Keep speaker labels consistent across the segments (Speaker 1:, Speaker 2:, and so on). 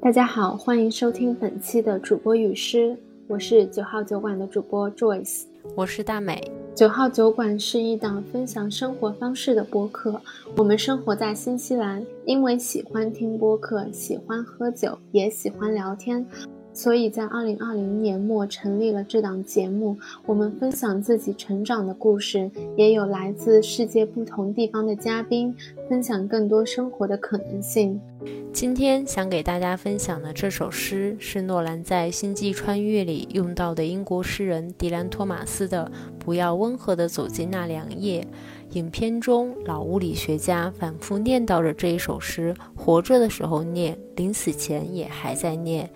Speaker 1: 大家好，欢迎收听本期的主播语诗，我是九号酒馆的主播 Joyce，
Speaker 2: 我是大美。
Speaker 1: 九号酒馆是一档分享生活方式的播客，我们生活在新西兰，因为喜欢听播客，喜欢喝酒，也喜欢聊天。所以在二零二零年末成立了这档节目，我们分享自己成长的故事，也有来自世界不同地方的嘉宾，分享更多生活的可能性。
Speaker 2: 今天想给大家分享的这首诗，是诺兰在《星际穿越》里用到的英国诗人迪兰·托马斯的“不要温和地走进那两页”。影片中，老物理学家反复念叨着这一首诗，活着的时候念，临死前也还在念。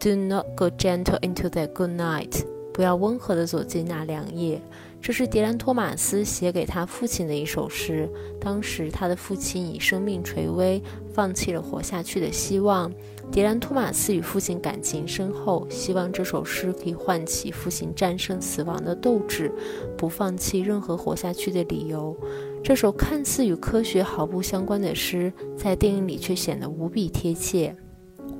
Speaker 2: Do not go gentle into that good night。不要温和地走进那两夜。这是迪兰·托马斯写给他父亲的一首诗。当时他的父亲以生命垂危，放弃了活下去的希望。迪兰·托马斯与父亲感情深厚，希望这首诗可以唤起父亲战胜死亡的斗志，不放弃任何活下去的理由。这首看似与科学毫不相关的诗，在电影里却显得无比贴切。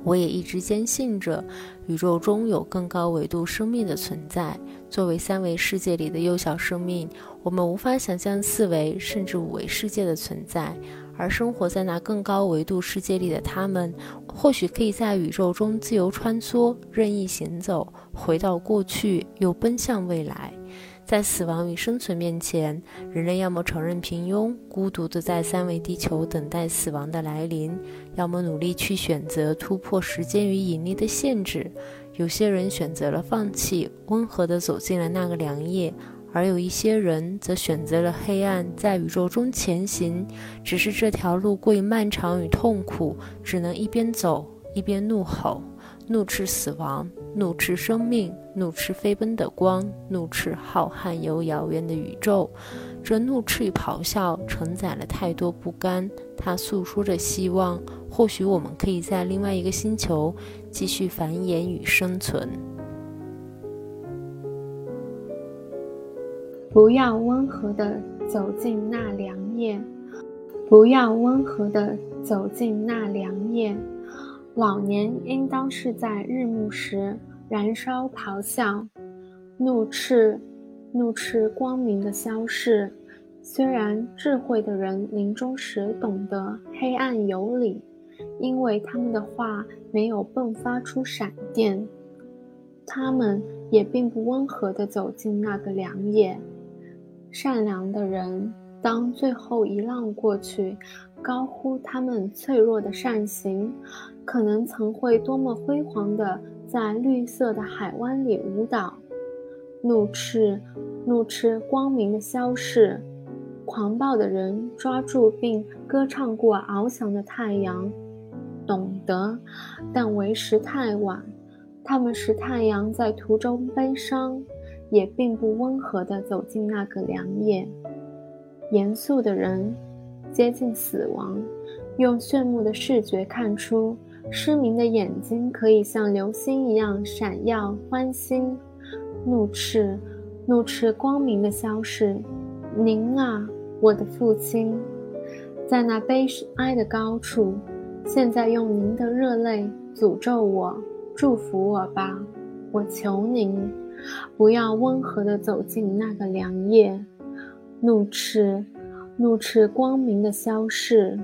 Speaker 2: 我也一直坚信着，宇宙中有更高维度生命的存在。作为三维世界里的幼小生命，我们无法想象四维甚至五维世界的存在。而生活在那更高维度世界里的他们，或许可以在宇宙中自由穿梭、任意行走，回到过去，又奔向未来。在死亡与生存面前，人类要么承认平庸，孤独地在三维地球等待死亡的来临；要么努力去选择突破时间与引力的限制。有些人选择了放弃，温和地走进了那个良夜；而有一些人则选择了黑暗，在宇宙中前行。只是这条路过于漫长与痛苦，只能一边走一边怒吼。怒斥死亡，怒斥生命，怒斥飞奔的光，怒斥浩瀚又遥远的宇宙。这怒斥与咆哮承载了太多不甘，它诉说着希望。或许我们可以在另外一个星球继续繁衍与生存。
Speaker 1: 不要温和的走进那凉夜，不要温和的走进那凉夜。老年应当是在日暮时燃烧咆哮，怒斥，怒斥光明的消逝。虽然智慧的人临终时懂得黑暗有理，因为他们的话没有迸发出闪电，他们也并不温和地走进那个凉夜。善良的人，当最后一浪过去。高呼他们脆弱的善行，可能曾会多么辉煌的在绿色的海湾里舞蹈，怒斥，怒斥光明的消逝。狂暴的人抓住并歌唱过翱翔的太阳，懂得，但为时太晚。他们使太阳在途中悲伤，也并不温和地走进那个凉夜。严肃的人。接近死亡，用炫目的视觉看出失明的眼睛可以像流星一样闪耀欢欣，怒斥，怒斥光明的消逝。您啊，我的父亲，在那悲哀的高处，现在用您的热泪诅咒我，祝福我吧，我求您，不要温和地走进那个凉夜，怒斥。怒斥光明的消逝。